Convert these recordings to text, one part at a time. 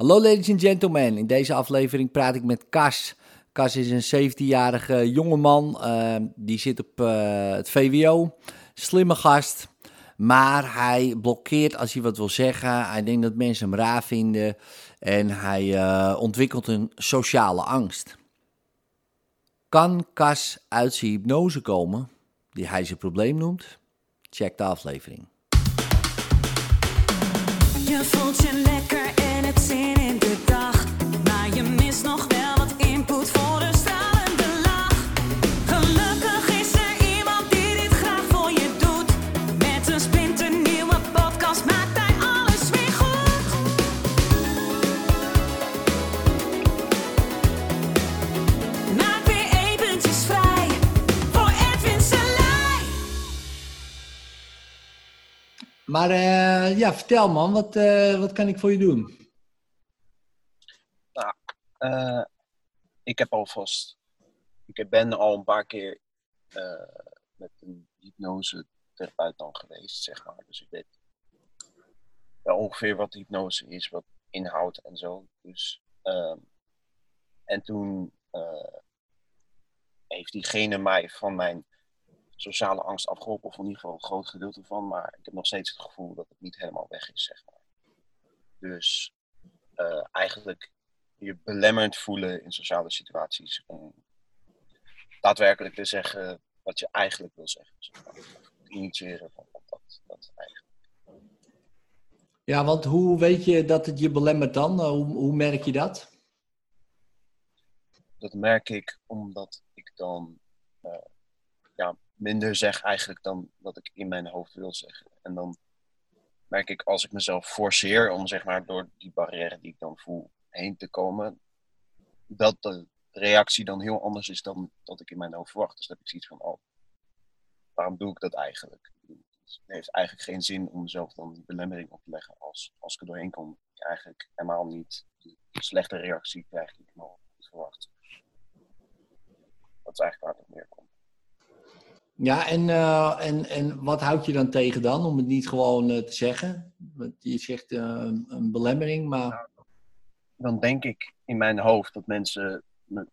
Hallo ladies and gentlemen, in deze aflevering praat ik met Kas. Kas is een 17-jarige jongeman, uh, die zit op uh, het VWO, slimme gast. Maar hij blokkeert als hij wat wil zeggen. Hij denkt dat mensen hem raar vinden. En hij uh, ontwikkelt een sociale angst. Kan Kas uit zijn hypnose komen, die hij zijn probleem noemt? Check de aflevering. Je voelt je lekker Maar uh, ja, vertel man, wat, uh, wat kan ik voor je doen? Uh, ik heb alvast. Ik ben al een paar keer met een hypnose therapeut dan geweest, zeg maar. Dus ik weet ongeveer wat hypnose is, wat inhoudt en zo. Dus, uh, en toen heeft diegene mij van mijn sociale angst afgeholpen, of in ieder geval een groot gedeelte van. Maar ik heb nog steeds het gevoel dat het niet helemaal weg is, zeg maar. Dus uh, eigenlijk je belemmerend voelen in sociale situaties. Om daadwerkelijk te zeggen wat je eigenlijk wil zeggen. Zeg maar. Initiëren van dat, dat eigenlijk. Ja, want hoe weet je dat het je belemmert dan? Hoe, hoe merk je dat? Dat merk ik omdat ik dan uh, ja, minder zeg eigenlijk dan wat ik in mijn hoofd wil zeggen. En dan merk ik als ik mezelf forceer om zeg maar door die barrière die ik dan voel heen te komen, dat de reactie dan heel anders is dan dat ik in mijn hoofd verwacht. Dus heb ik zoiets van, oh, waarom doe ik dat eigenlijk? Het heeft eigenlijk geen zin om mezelf dan die belemmering op te leggen als, als ik er doorheen kom. Ik eigenlijk helemaal niet de slechte reactie krijg die ik nog verwacht. Dat is eigenlijk waar het op neerkomt. Ja, en, uh, en, en wat houd je dan tegen dan om het niet gewoon uh, te zeggen? Want je zegt uh, een belemmering, maar. Nou, dan denk ik in mijn hoofd dat mensen me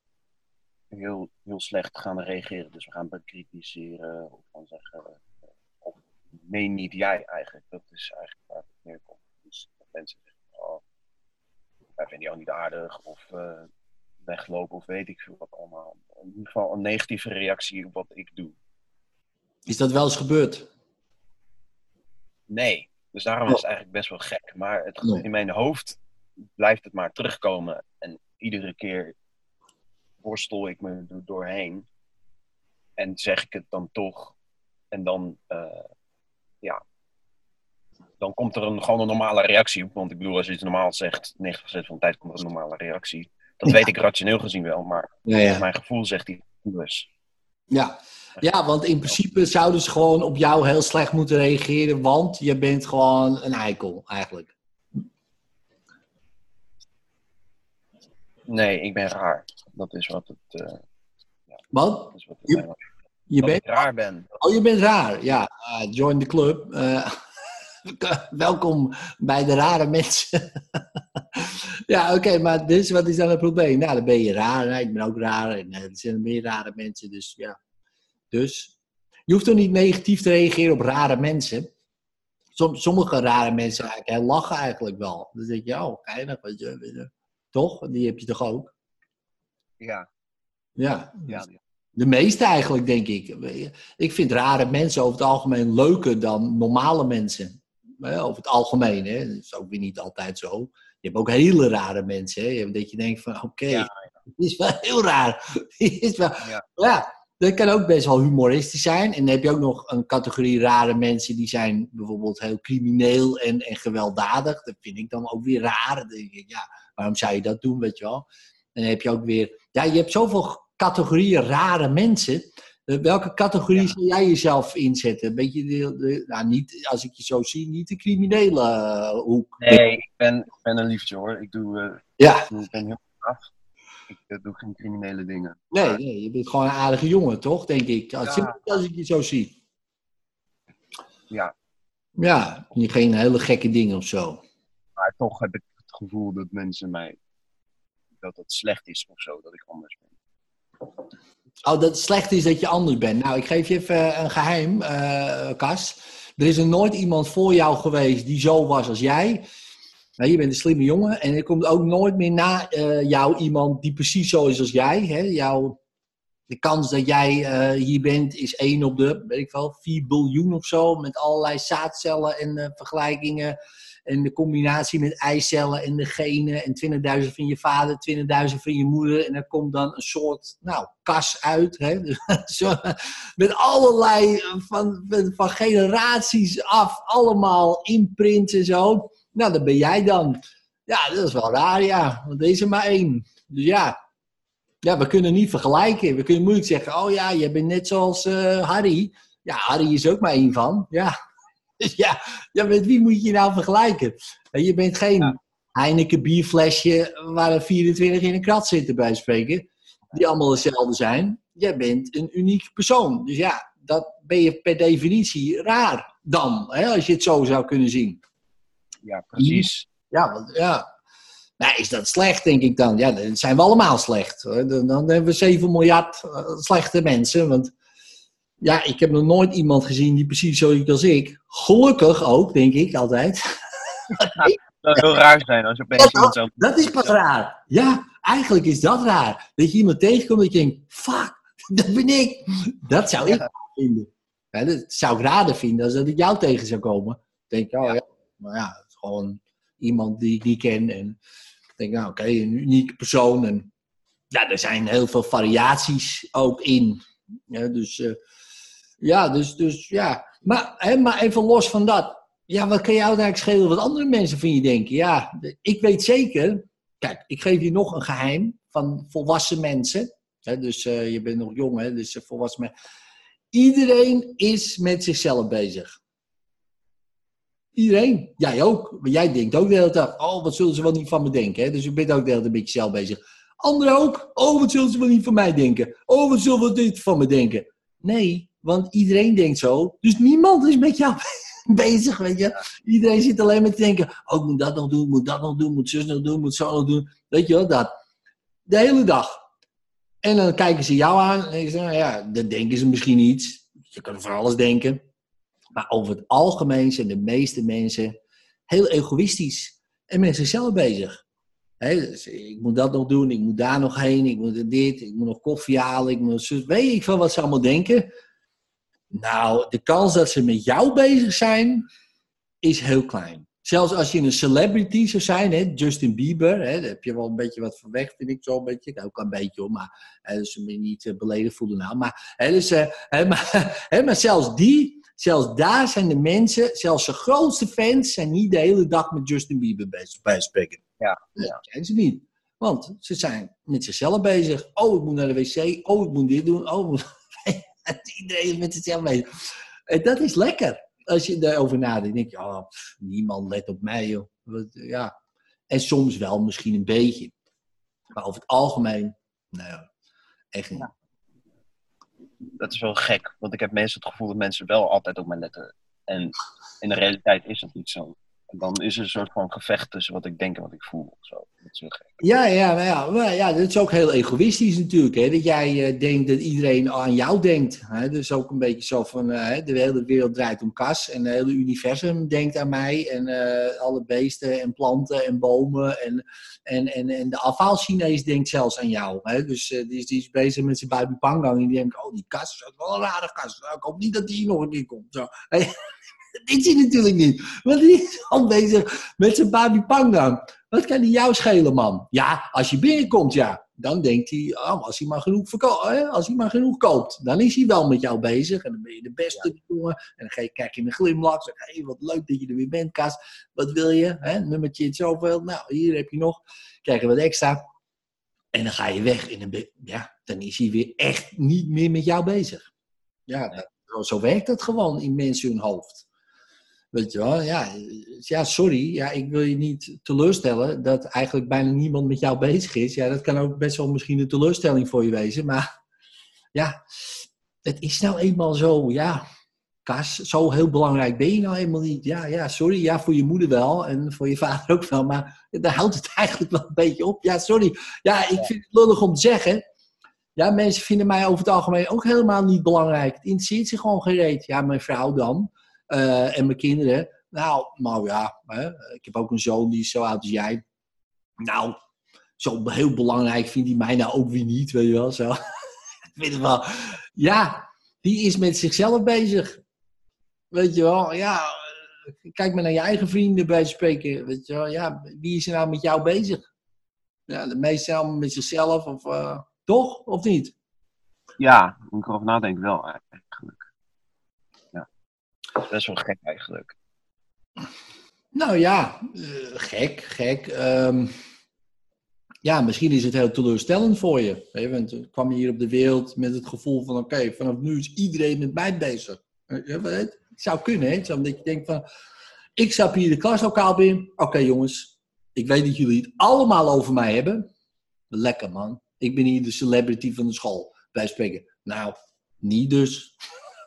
heel, heel slecht gaan reageren. Dus we gaan bekritiseren of gaan zeggen. Of nee, niet jij eigenlijk. Dat is eigenlijk waar het neerkomt. Dus dat mensen zeggen: Oh, wij vinden jou niet aardig. Of weglopen, of weet ik veel wat allemaal. In ieder geval een negatieve reactie op wat ik doe. Is dat wel eens gebeurd? Nee. Dus daarom is het eigenlijk best wel gek. Maar het, in mijn hoofd blijft het maar terugkomen. En iedere keer worstel ik me er doorheen. En zeg ik het dan toch. En dan, uh, ja. Dan komt er een, gewoon een normale reactie op. Want ik bedoel, als je iets normaal zegt, 90% van de tijd komt er een normale reactie. Dat ja. weet ik rationeel gezien wel, maar ja, ja. mijn gevoel zegt iets anders. Ja. Ja, want in principe zouden ze gewoon op jou heel slecht moeten reageren, want je bent gewoon een eikel eigenlijk. Nee, ik ben raar. Dat is wat het. Uh, ja, wat? Dat is wat het je, je bent ik raar ben. Oh, je bent raar. Ja, uh, join the club. Uh, welkom bij de rare mensen. ja, oké, okay, maar dus wat is dan het probleem? Nou, dan ben je raar. Ik ben ook raar. En er zijn meer rare mensen, dus ja. Dus je hoeft toch niet negatief te reageren op rare mensen. Som, sommige rare mensen eigenlijk, hè, lachen eigenlijk wel. Dan denk je, oh, geinig, je, weet je. Toch? Die heb je toch ook? Ja. Ja. ja. De meeste eigenlijk, denk ik. Ik vind rare mensen over het algemeen leuker dan normale mensen. Over het algemeen, hè. Dat is ook weer niet altijd zo. Je hebt ook hele rare mensen, hè. Dat je denkt van, oké, okay, ja, ja. die is wel heel raar. Die is wel... Ja. Dat kan ook best wel humoristisch zijn. En dan heb je ook nog een categorie rare mensen die zijn bijvoorbeeld heel crimineel en, en gewelddadig. Dat vind ik dan ook weer raar. Dan denk ik, ja, waarom zou je dat doen, weet je wel? En dan heb je ook weer... Ja, je hebt zoveel categorieën rare mensen. Uh, welke categorie ja. zou jij jezelf inzetten? Beetje de, de, nou, niet, als ik je zo zie, niet de criminele uh, hoek. Nee, ik ben, ik ben een liefje hoor. Ik doe... Uh, ja. Ik ben heel af. Ik doe geen criminele dingen. Nee, nee, je bent gewoon een aardige jongen, toch? Denk ik. Als, Ja. als ik je zo zie. Ja, Ja, geen hele gekke dingen of zo. maar toch heb ik het gevoel dat mensen mij. dat het slecht is of zo, dat ik anders ben. Oh, dat het slecht is dat je anders bent. Nou, ik geef je even een geheim, eh Kas. Er is er nooit iemand voor jou geweest die zo was als jij. Nou, je bent een slimme jongen. En er komt ook nooit meer na eh, jou iemand die precies zo is als jij. Hè? Jouw, de kans dat jij eh, hier bent is 1 op de, weet ik wel, 4 biljoen of zo. Met allerlei zaadcellen en eh, vergelijkingen. En de combinatie met eicellen en de genen. En 20.000 van je vader, 20.000 van je moeder. En er komt dan een soort, nou, kas uit. Hè? Dus zo, met allerlei, van, van, van generaties af, allemaal imprints en zo. Nou, dat ben jij dan. Ja, dat is wel raar, ja. Want er maar één. Dus ja, ja, we kunnen niet vergelijken. We kunnen moeilijk zeggen, oh ja, je bent net zoals eh, Harry. Ja, Harry is ook maar één van. Ja. Dus ja, ja, met wie moet je nou vergelijken? En Je bent geen Heineken bierflesje waar er 24 in een krat zitten bij spreken. Die allemaal hetzelfde zijn. Jij bent een uniek persoon. Dus ja, dat ben je per definitie raar dan. Hè, als je het zo zou kunnen zien. Ja, precies. Ja, want, ja. Nou, is dat slecht, denk ik dan? Ja, dan zijn we allemaal slecht. hoor. Dan, dan hebben we 7 miljard eh, slechte mensen. Want ja, ik heb nog nooit iemand gezien die precies zo is als ik. Gelukkig ook, denk ik altijd. Het zou heel raar zijn als je opeens iemand zo... Dat is pas raar. Ja, eigenlijk is dat raar. Dat je iemand tegenkomt dat je denkt, fuck, dat ben ik. Dat zou ik raar vinden. Ja, dat zou ik raarder vinden als dat ik jou tegen zou komen. Dan denk ik, oh ja, maar ja, gewoon iemand die ik niet ken. En ik denk, nou oké, een unieke persoon. En ja, er zijn heel veel variaties ook in. Ja, dus eh, ja, dus, dus ja. Maar, hè, maar even los van dat. Ja, wat kan jou eigenlijk schelen wat andere mensen van je denken? Ja, ik weet zeker. Kijk, ik geef je nog een geheim van volwassen mensen. Hè, dus eh, je bent nog jong, hè, dus eh, volwassen mensen. Iedereen is met zichzelf bezig. Iedereen. Jij ook. Maar jij denkt ook de hele tijd, oh, wat zullen ze wel niet van me denken? Hè? Dus je bent ook de hele tijd met jezelf bezig. Anderen ook. Oh, wat zullen ze wel niet van mij denken? Oh, wat zullen ze dit van me denken? Nee, want iedereen denkt zo. Dus niemand is met jou bezig, weet je. Iedereen zit alleen maar te denken, oh, ik moet dat nog doen, moet dat nog doen, moet zus nog doen, moet zo nog doen. Weet je wel, dat. De hele dag. En dan kijken ze jou aan en zeggen, nou ja, dan denken ze misschien iets. Je kan van alles denken. Maar over het algemeen zijn de meeste mensen heel egoïstisch en met zichzelf bezig. Dus ik moet dat nog doen, ik moet daar nog heen, ik moet dit, ik moet nog koffie halen, ik moet zus, weet ik van wat ze allemaal denken. Nou, de kans dat ze met jou bezig zijn, is heel klein. Zelfs als je een celebrity zou zijn, Justin Bieber, daar heb je wel een beetje wat van weg, vind ik zo een beetje. Ook een beetje hoor, maar dus me niet uh, beledigd voelen nou. Maar, dus, hè, maar, maar zelfs die, zelfs daar zijn de mensen, zelfs de grootste fans, zijn niet de hele dag met Justin Bieber bezig, bij spreken. Ja, Dat ja. zijn ze niet. Want ze zijn met zichzelf bezig. Oh, ik moet naar de wc. Oh, ik moet dit doen. Oh, iedereen is met zichzelf bezig. En dat is lekker. Als je daarover nadenkt, denk je, oh, pff, niemand let op mij, joh. Wat, ja. En soms wel misschien een beetje. Maar over het algemeen, nou ja, echt niet. Dat is wel gek, want ik heb meestal het gevoel dat mensen wel altijd op mij letten. En in de realiteit is dat niet zo. Dan is er een soort van gevecht tussen wat ik denk en wat ik voel. Zo. Dat is gek. Ja, ja, maar ja, ja, dat is ook heel egoïstisch natuurlijk. Hè? Dat jij eh, denkt dat iedereen aan jou denkt. Hè? Dus ook een beetje zo van, eh, de hele wereld draait om kas. En het hele universum denkt aan mij. En eh, alle beesten en planten en bomen. En, en, en, en de afhaal-Chinees denkt zelfs aan jou. Hè? Dus die, is, die is bezig met zijn Babi Pangang. En die denkt, oh die kas, dat is wel een rare kas. Nou, ik hoop niet dat die nog een keer komt. Zo. Dit zie je natuurlijk niet. Want die is al bezig met zijn Babi Pangang. Wat kan die jou schelen, man? Ja, als je binnenkomt, ja. Dan denkt hij, oh, als, hij maar genoeg verko- als hij maar genoeg koopt, dan is hij wel met jou bezig. En dan ben je de beste jongen. En dan ga je kijken in een glimlach. Zeg, hé, wat leuk dat je er weer bent, Kas. Wat wil je? Hè? Nummertje het zoveel. Nou, hier heb je nog. Krijg je wat extra. En dan ga je weg. En dan, ben- ja, dan is hij weer echt niet meer met jou bezig. Ja, dat- zo werkt dat gewoon in mensen hun hoofd. Weet je wel, ja, ja, sorry, ja, ik wil je niet teleurstellen dat eigenlijk bijna niemand met jou bezig is. Ja, dat kan ook best wel misschien een teleurstelling voor je wezen, maar ja, het is nou eenmaal zo, ja. Kas, zo heel belangrijk ben je nou helemaal niet. Ja, ja, sorry. Ja, voor je moeder wel en voor je vader ook wel. Maar daar houdt het eigenlijk wel een beetje op. Ja, sorry. Ja, ik vind het lullig om te zeggen. Ja, mensen vinden mij over het algemeen ook helemaal niet belangrijk. Het interesseert zich gewoon geen reet. Ja, mijn vrouw dan. Eh, en mijn kinderen. Nou, nou ja. Hè, ik heb ook een zoon die is zo oud als jij. Nou, zo heel belangrijk vindt hij mij nou ook weer niet, weet je wel. Zo. Weet het wel. Ja, die is met zichzelf bezig. Weet je wel, ja. eh, Kijk maar naar je eigen vrienden bij spreken. Weet je wel, ja. Wie is er nou met jou bezig? Ja, de meeste allemaal met zichzelf, of eh, toch? Of niet? Ja, moet ik erover nadenken wel eigenlijk. Dat best wel gek eigenlijk. Nou ja, eh, gek, gek. Ehm, ja, misschien is het heel teleurstellend voor je. Hè? Want dan kwam hier op de wereld met het gevoel van... oké, vanaf nu is iedereen met mij bezig. Eh, Het zou kunnen, hè? Zo, Omdat je denkt van... ik stap hier de klaslokaal binnen. Oké jongens, ik weet dat jullie het allemaal over mij hebben. Lekker man. Ik ben hier de celebrity van de school. Bij spreken. Nou, niet dus.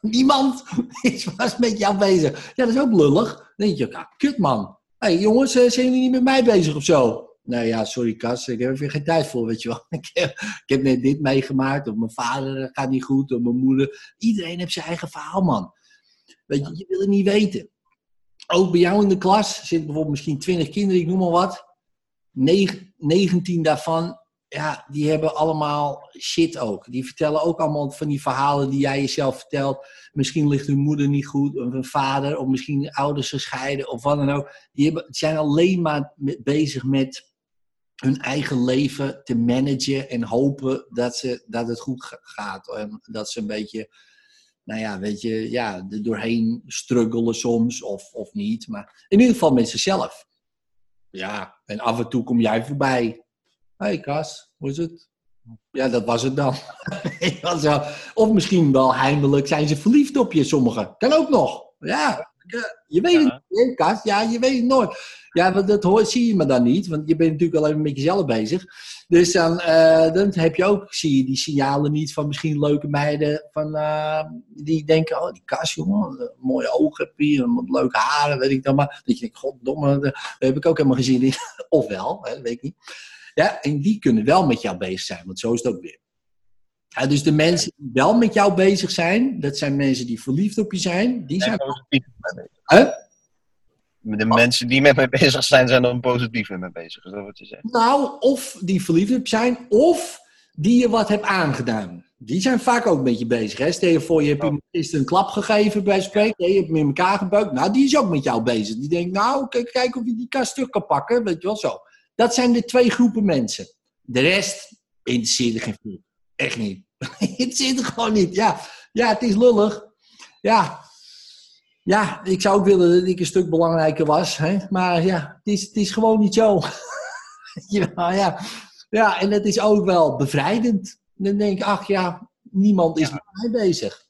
Niemand is vast met jou bezig. Ja, dat is ook lullig. Dan denk je, ja, kut man. Hé hey, jongens, eh, zijn jullie niet met mij bezig of zo? Nou ja, sorry Kas, ik heb er weer geen tijd voor, weet je wel. Ik heb, ik heb net dit meegemaakt, of mijn vader gaat niet goed, of mijn moeder. Iedereen heeft zijn eigen verhaal, man. Weet je, je wil het niet weten. Ook bij jou in de klas zitten bijvoorbeeld misschien 20 kinderen, ik noem maar wat. Negen- 19 daarvan, ja, die hebben allemaal shit ook. Die vertellen ook allemaal van die verhalen die jij jezelf vertelt. Misschien ligt hun moeder niet goed, of een vader, of misschien ouders gescheiden, of wat dan ook. Die zijn alleen maar bezig met hun eigen leven te managen en hopen dat, ze, dat het goed ga- gaat. En dat ze een beetje, nou ja, weet je, ja, er doorheen struggelen soms of, of niet. Maar in ieder geval met zichzelf. Ja, en af en toe kom jij voorbij. Hé hey Kas, hoe is het? Ja, dat was het dan. Of misschien wel heimelijk zijn ze verliefd op je, sommigen. Kan ook nog. Ja, je weet het niet, Kas. Ja, je weet het nooit. Ja, want dat hoort, zie je me dan niet, want je bent natuurlijk alleen met jezelf bezig. Dus dan, eh, dan heb je ook, zie je die signalen niet van misschien leuke meiden van, eh, die denken, oh die Kas, jongen, mooie ogen heb je, wat leuke haren, weet ik dan maar. Dat je denkt, goddomme, daar heb ik ook helemaal gezien in. Ofwel, hè, dat weet ik niet. Ja, en die kunnen wel met jou bezig zijn, want zo is het ook weer. Ja, dus de mensen die wel met jou bezig zijn, dat zijn mensen die verliefd op je zijn, die zijn... Positief met. Hè? De mensen die met mij bezig zijn, zijn dan positief met mij bezig. Is dat wat je zegt? Nou, of die verliefd op zijn, of die je wat hebt aangedaan. Die zijn vaak ook een beetje bezig. Hè? Stel je voor, je hebt iemand gisteren een klap gegeven bij spreken. Je hebt hem in elkaar gebeukt. Nou, die is ook met jou bezig. Die denkt, nou, kijk, kijk of je die kast terug kan pakken. Weet je wel, zo. Dat zijn de twee groepen mensen. De rest interesseert er geen flikker. Echt niet. Het zit er gewoon niet. Ja. ja, het is lullig. Ja. Ja, ik zou ook willen dat ik een stuk belangrijker was. Hè? Maar ja, het is, het is gewoon niet zo. ja, ja. ja, en het is ook wel bevrijdend. Dan denk ik, ach ja, niemand is met mij bezig.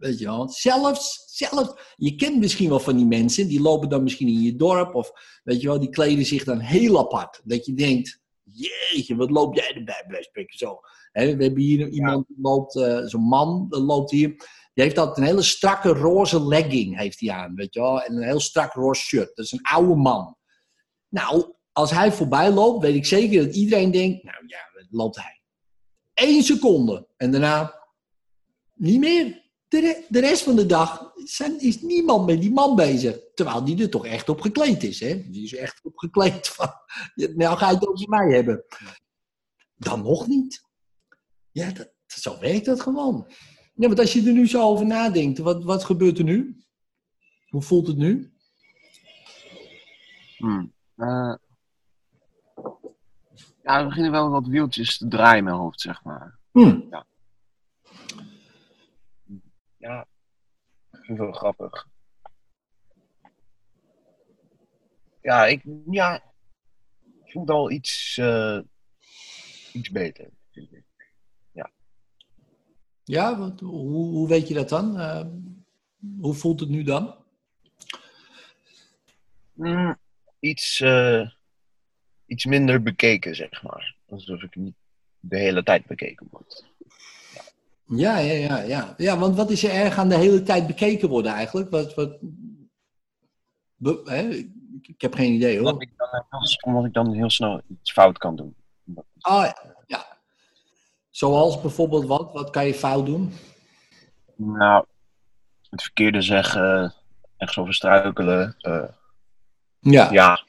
Weet je wel, zelfs, zelfs, je kent misschien wel van die mensen, die lopen dan misschien in je dorp, of weet je wel, die kleden zich dan heel apart. Dat je denkt, jeetje, wat loop jij erbij, bij spreken zo. We hebben hier iemand, die loopt, eh, zo'n man, die loopt hier, die heeft altijd een hele strakke roze legging, heeft hij aan, weet je wel, en een heel strak roze shirt. Dat is een oude man. Nou, als hij voorbij loopt, weet ik zeker dat iedereen denkt, nou ja, loopt hij? Eén seconde. En daarna niet meer. De, de rest van de dag zijn, is niemand met die man bezig. Terwijl die er toch echt op gekleed is. Hè? Die is echt op gekleed van, nou ga je het over mij hebben. Dan nog niet. Ja, dat, zo werkt dat gewoon. Ja, want als je er nu zo over nadenkt, wat, wat gebeurt er nu? Hoe voelt het nu? Hmm. Eh, ja, er beginnen wel wat wieltjes te draaien in mijn hoofd, zeg maar. Hm. Ja, het wel grappig. Ja, ik, ja, ik voel het al iets, eh, iets beter. vind ik. Ja, wat, hoe, hoe weet je dat dan? Eh, hoe voelt het nu dan? Hmm, iets, eh, iets minder bekeken, zeg maar. Alsof ik niet de hele tijd bekeken word. Ja, ja, ja, ja. Ja, want wat is er erg aan de hele tijd bekeken worden eigenlijk? Wat, wat... Be- hè? Ik heb geen idee Omdat hoor. ik, dan, omdat ik dan heel snel iets fout kan doen. Omdat- Ah ja, ja. Zoals bijvoorbeeld wat? Wat kan je fout doen? Nou, het verkeerde zeggen, echt zo verstruikelen. eh, Ja. ja,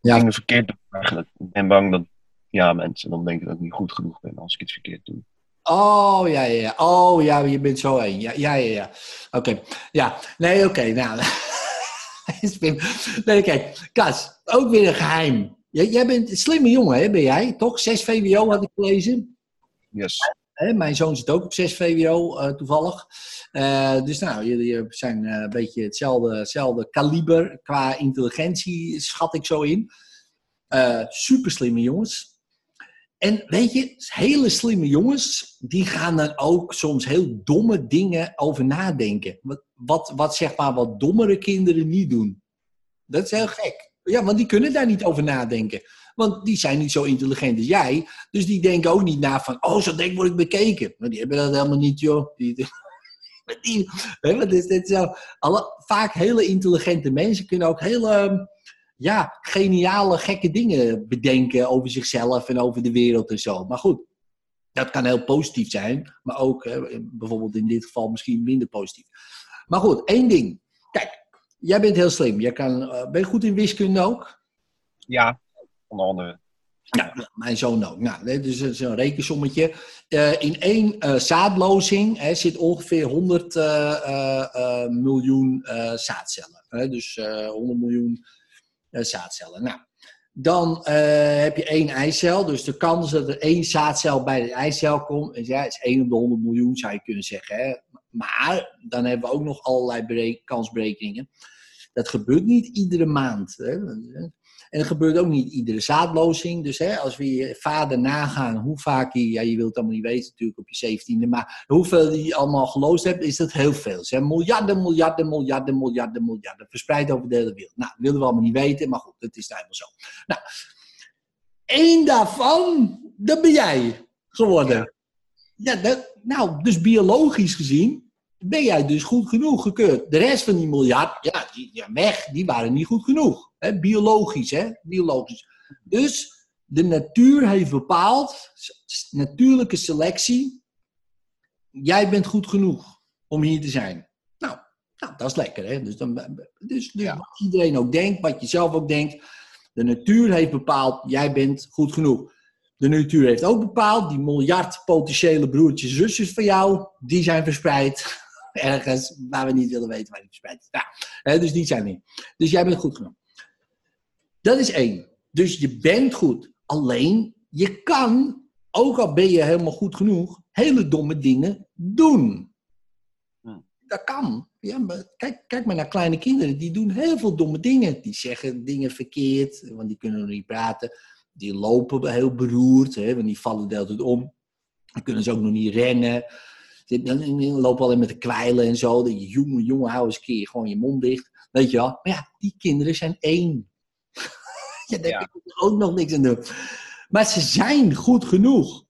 Ja. dingen verkeerd doen eigenlijk. Ik ben bang dat ja, mensen dan denken dat ik niet goed genoeg ben als ik iets verkeerd doe. Oh, ja, ja, ja. Oh, ja, je bent zo één. Ja, ja, ja. ja. Oké. Ja, nee, oké. nou. Spim. nee, kijk. Kas, ook weer een geheim. Jij, bent een slimme jongen, hè, ben jij? Toch? 6 VWO had ik gelezen. Yes. Hè, mijn zoon zit ook op 6 VWO, eh, toevallig. Eh, dus nou, jullie zijn eh, een beetje hetzelfde, hetzelfde kaliber qua intelligentie, schat ik zo in. Eh super slimme jongens. En weet je, hele slimme jongens, die gaan dan ook soms heel domme dingen over nadenken. Wat, wat, wat zeg maar, wat dommere kinderen niet doen. Dat is heel gek. Ja, want die kunnen daar niet over nadenken. Want die zijn niet zo intelligent als jij. Dus die denken ook niet na van, oh, zo denk word ik bekeken. Maar die hebben dat helemaal niet, joh. Die, die, wat is dit zo? Vaak hele intelligente mensen kunnen ook hele, ja, geniale, gekke dingen bedenken over zichzelf en over de wereld en zo. Maar goed, dat kan heel positief zijn. Maar ook, hè, bijvoorbeeld in dit geval misschien minder positief. Maar goed, één ding. Kijk, jij bent heel slim. Jij kan, eh, ben je goed in wiskunde ook? Ja, onder andere. Ja, mijn zoon ook. Nou, dus dat is een rekensommetje. Eh, in één eh, zaadlozing hè, zit ongeveer 100 eh, eh, eh, miljoen zaadcellen. Hè, dus eh 100 miljoen zaadcellen. Nou, dan eh, heb je één eicel. Dus de kans dat er één zaadcel bij de eicel komt, is, ja, is 1 op de 100 miljoen, zou je kunnen zeggen. Hè. Maar dan hebben we ook nog allerlei berek- kansberekeningen. Dat gebeurt niet iedere maand. Hè. En dat gebeurt ook niet iedere zaadlozing. Dus hè, als we je vader nagaan hoe vaak hij, ja, je wilt het allemaal niet weten natuurlijk op je zeventiende, maar hoeveel hij allemaal geloosd hebt, is dat heel veel. Ze hebben miljarden, miljarden, miljarden, miljarden, miljarden, verspreid over de hele wereld. Nou, dat willen we allemaal niet weten, maar goed, het is nou helemaal zo. Nou, één daarvan, dat ben jij geworden. Ja, dat, nou, dus biologisch gezien ben jij dus goed genoeg gekeurd. De rest van die miljard, ja, die, ja weg, die waren niet goed genoeg. Hè? Biologisch, hè? Biologisch. Dus de natuur heeft bepaald, natuurlijke selectie, jij bent goed genoeg om hier te zijn. Nou, nou dat is lekker, hè? Dus, dan, dus, dus Ja. wat iedereen ook denkt, wat je zelf ook denkt, de natuur heeft bepaald, jij bent goed genoeg. De natuur heeft ook bepaald, die miljard potentiële broertjes en zusjes van jou, die zijn verspreid ergens waar we niet willen weten waar die verspreid is. Nou, hè, dus die zijn niet. Dus jij bent goed genoeg. Dat is één. Dus je bent goed. Alleen, je kan, ook al ben je helemaal goed genoeg, hele domme dingen doen. Dat kan. Ja, maar kijk, kijk maar naar kleine kinderen. Die doen heel veel domme dingen. Die zeggen dingen verkeerd, want die kunnen nog niet praten. Die lopen heel beroerd, hè, want die vallen de hele tijd om. Dan kunnen ze ook nog niet rennen. Dan lopen alleen met de kwijlen en zo. Je, jongen, jongen, hou eens een keer gewoon je mond dicht. Weet je wel. Maar ja, die kinderen zijn één. ja, daar Ja. kun je ook nog niks aan doen. Maar ze zijn goed genoeg.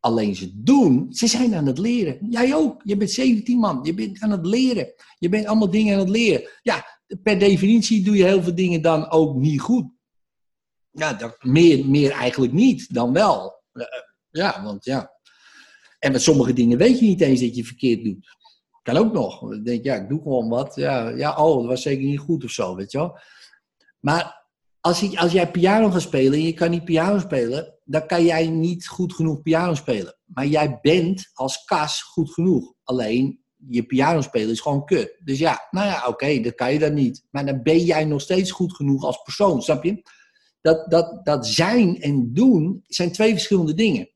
Alleen ze doen, ze zijn aan het leren. Jij ook. Je bent 17 man. Je bent aan het leren. Je bent allemaal dingen aan het leren. Ja, per definitie doe je heel veel dingen dan ook niet goed. Ja, dat, meer, meer eigenlijk niet dan wel. Eh, eh, Ja, want ja. En met sommige dingen weet je niet eens dat je verkeerd doet. Kan ook nog. Dan denk je, ja, ik doe gewoon wat. Ja, ja, oh, dat was zeker niet goed of zo, weet je wel. Maar als, ik, als jij piano gaat spelen en je kan niet piano spelen, dan kan jij niet goed genoeg piano spelen. Maar jij bent als kas goed genoeg. Alleen, je piano spelen is gewoon kut. Dus ja, nou ja, oké, dat kan je dan niet. Maar dan ben jij nog steeds goed genoeg als persoon, snap je? Dat, dat, dat zijn en doen zijn twee verschillende dingen.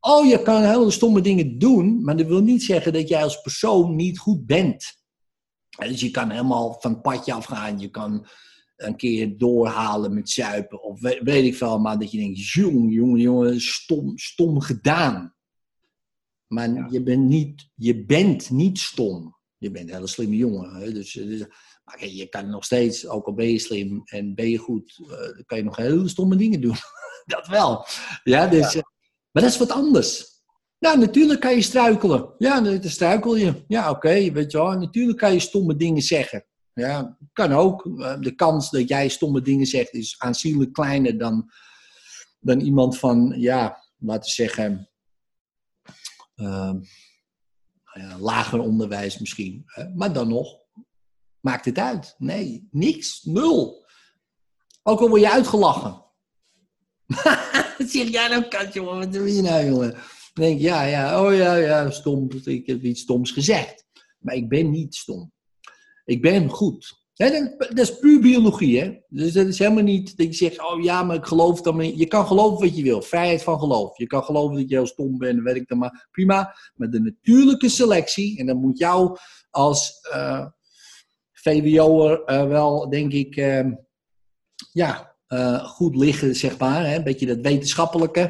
Oh, je kan hele stomme dingen doen, maar dat wil niet zeggen dat jij als persoon niet goed bent. En Dus je kan helemaal van het padje afgaan. Je kan een keer doorhalen met zuipen. Of weet, weet ik veel, maar dat je denkt, jongen, jongen, jongen, stom, stom gedaan. Maar Ja. je, bent niet, je bent niet stom. Je bent een hele slimme jongen. Hè? Dus, dus, maar je kan nog steeds, ook al ben je slim en ben je goed, eh, kan je nog hele stomme dingen doen. dat wel. Ja, dus, eh, maar dat is wat anders. Nou, natuurlijk kan je struikelen. Ja, dan struikel je. Ja, oké, weet je wel. Natuurlijk kan je stomme dingen zeggen. Ja, kan ook. De kans dat jij stomme dingen zegt is aanzienlijk kleiner dan, dan iemand van, ja, laten we zeggen, ehm, nou ja, lager onderwijs misschien. Maar dan nog, maakt het uit? Nee, niks, nul. Ook al word je uitgelachen. Zeg jij nou, kat, jongen? Wat doe je nou, jongen? Dan denk ik, ja, ja, oh ja, ja, stom. Ik heb iets stoms gezegd. Maar ik ben niet stom. Ik ben goed. Dat, is puur biologie, hè? Dus dat is helemaal niet dat je zegt, oh ja, maar ik geloof dan. Je kan geloven wat je wil. Vrijheid van geloof. Je kan geloven dat je heel stom bent, weet ik dan maar. Prima. Maar de natuurlijke selectie, en dan moet jou als eh, VWO'er eh, wel, denk ik, eh, ja, eh, goed liggen, zeg maar. Hè? Een beetje dat wetenschappelijke.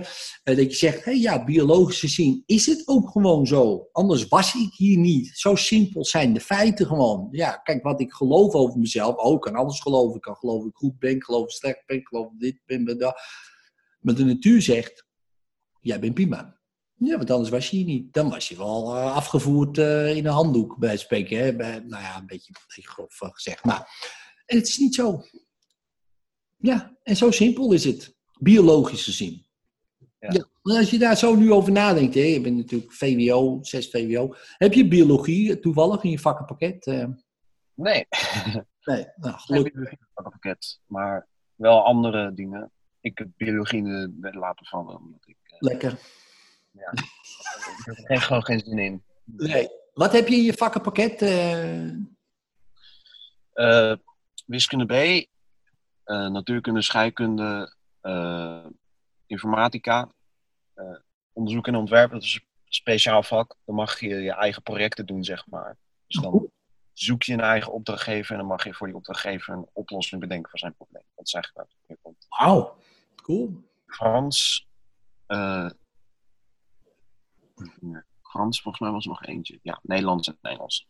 eh, dat je zegt, hé ja, biologisch gezien is het ook gewoon zo. Anders was ik hier niet. Zo simpel zijn de feiten gewoon. Ja, kijk, wat ik geloof over mezelf. Ik kan alles geloven. Ik kan dat ik goed ben, ik geloof ik slecht ben, ik geloof dat dit ben, ben dat. Maar de natuur zegt, jij bent prima. Ja, want anders was je hier niet. Dan was je wel eh, afgevoerd in een handdoek, bij het spreken. Hè? Bij, nou ja, een beetje, een beetje grof gezegd. Maar en het is niet zo. Ja, en zo simpel is het. Biologisch gezien. Ja. Ja. als je daar zo nu over nadenkt, hè, je bent natuurlijk VWO, 6 VWO. Heb je biologie toevallig in je vakkenpakket? Eh, Nee, nee, nou, gelukkig. biologie op het pakket, maar wel andere dingen. Ik heb biologie in de laten vallen, omdat ik eh, Lekker. ik heb er gewoon geen zin in. Nee. Wat heb je in je vakkenpakket? Eh, wiskunde B, eh, natuurkunde, scheikunde, eh, informatica, eh, onderzoek en ontwerp, dat is een speciaal vak. Dan mag je je eigen projecten doen, zeg maar. Dus dan zoek je een eigen opdrachtgever en dan mag je voor die opdrachtgever een oplossing bedenken voor zijn probleem. Dat is eigenlijk waar het neerkomt. Wauw, cool. Frans, Frans, volgens mij was er nog eentje. Ja, Nederlands en Engels.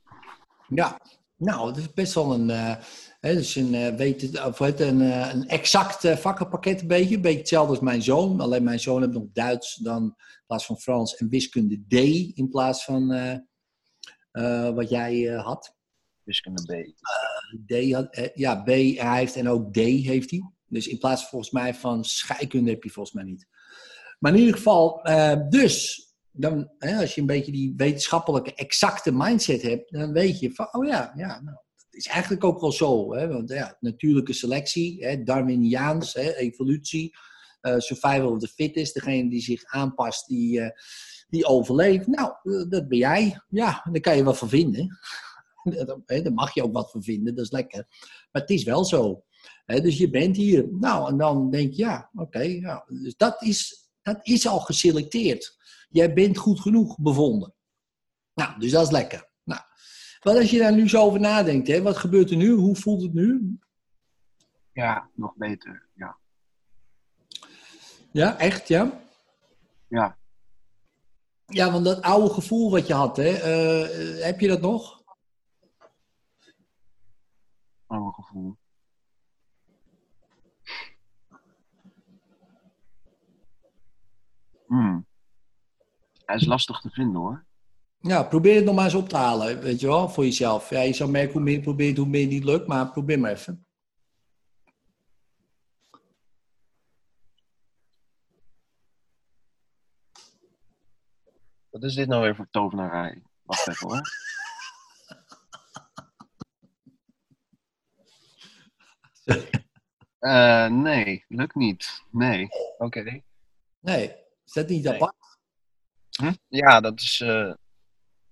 Ja, nou, het is best wel een, eh hè, dus een, weet of het, een, eh, een exact vakkenpakket een beetje. Een beetje hetzelfde als mijn zoon. Alleen mijn zoon heeft nog Duits dan in plaats van Frans en wiskunde D in plaats van wat jij had. Wiskunde B. D had, ja, B hij heeft en ook D heeft hij. Dus in plaats volgens mij van scheikunde heb je volgens mij niet. Maar in ieder geval, dus dan, als je een beetje die wetenschappelijke exacte mindset hebt, dan weet je van, oh ja, ja nou, dat is eigenlijk ook wel zo. Hè, want ja, natuurlijke selectie, hè, Darwiniaans, hè, evolutie, eh survival of the fittest, degene die zich aanpast, die, eh, die overleeft. Nou, eh, dat ben jij. Ja, daar kan je wat van vinden. Daar mag je ook wat van vinden, dat is lekker. Maar het is wel zo. Dus je bent hier. Nou, en dan denk je, ja, oké. Dus dat is, dat is al geselecteerd. Jij bent goed genoeg bevonden. Nou, dus dat is lekker. Nou, wat als je daar nu zo over nadenkt, hè, wat gebeurt er nu? Hoe voelt het nu? Ja, nog beter. Ja. Ja, echt, ja? Ja. Ja, want dat oude gevoel wat je had, hè, eh, heb je dat nog? Oh, gevoel. Hmm. Hij is lastig te vinden hoor. Ja, probeer het nog maar eens op te halen, weet je wel, voor jezelf. Ja, je zou merken hoe meer je probeert, hoe meer het niet lukt, maar probeer maar even. Wat is dit nou weer voor tovenarij? Wacht even hoor. Eh, nee, lukt niet. Nee. Oké. Nee, is dat niet Nee. apart? Hm? Ja, dat is. eh,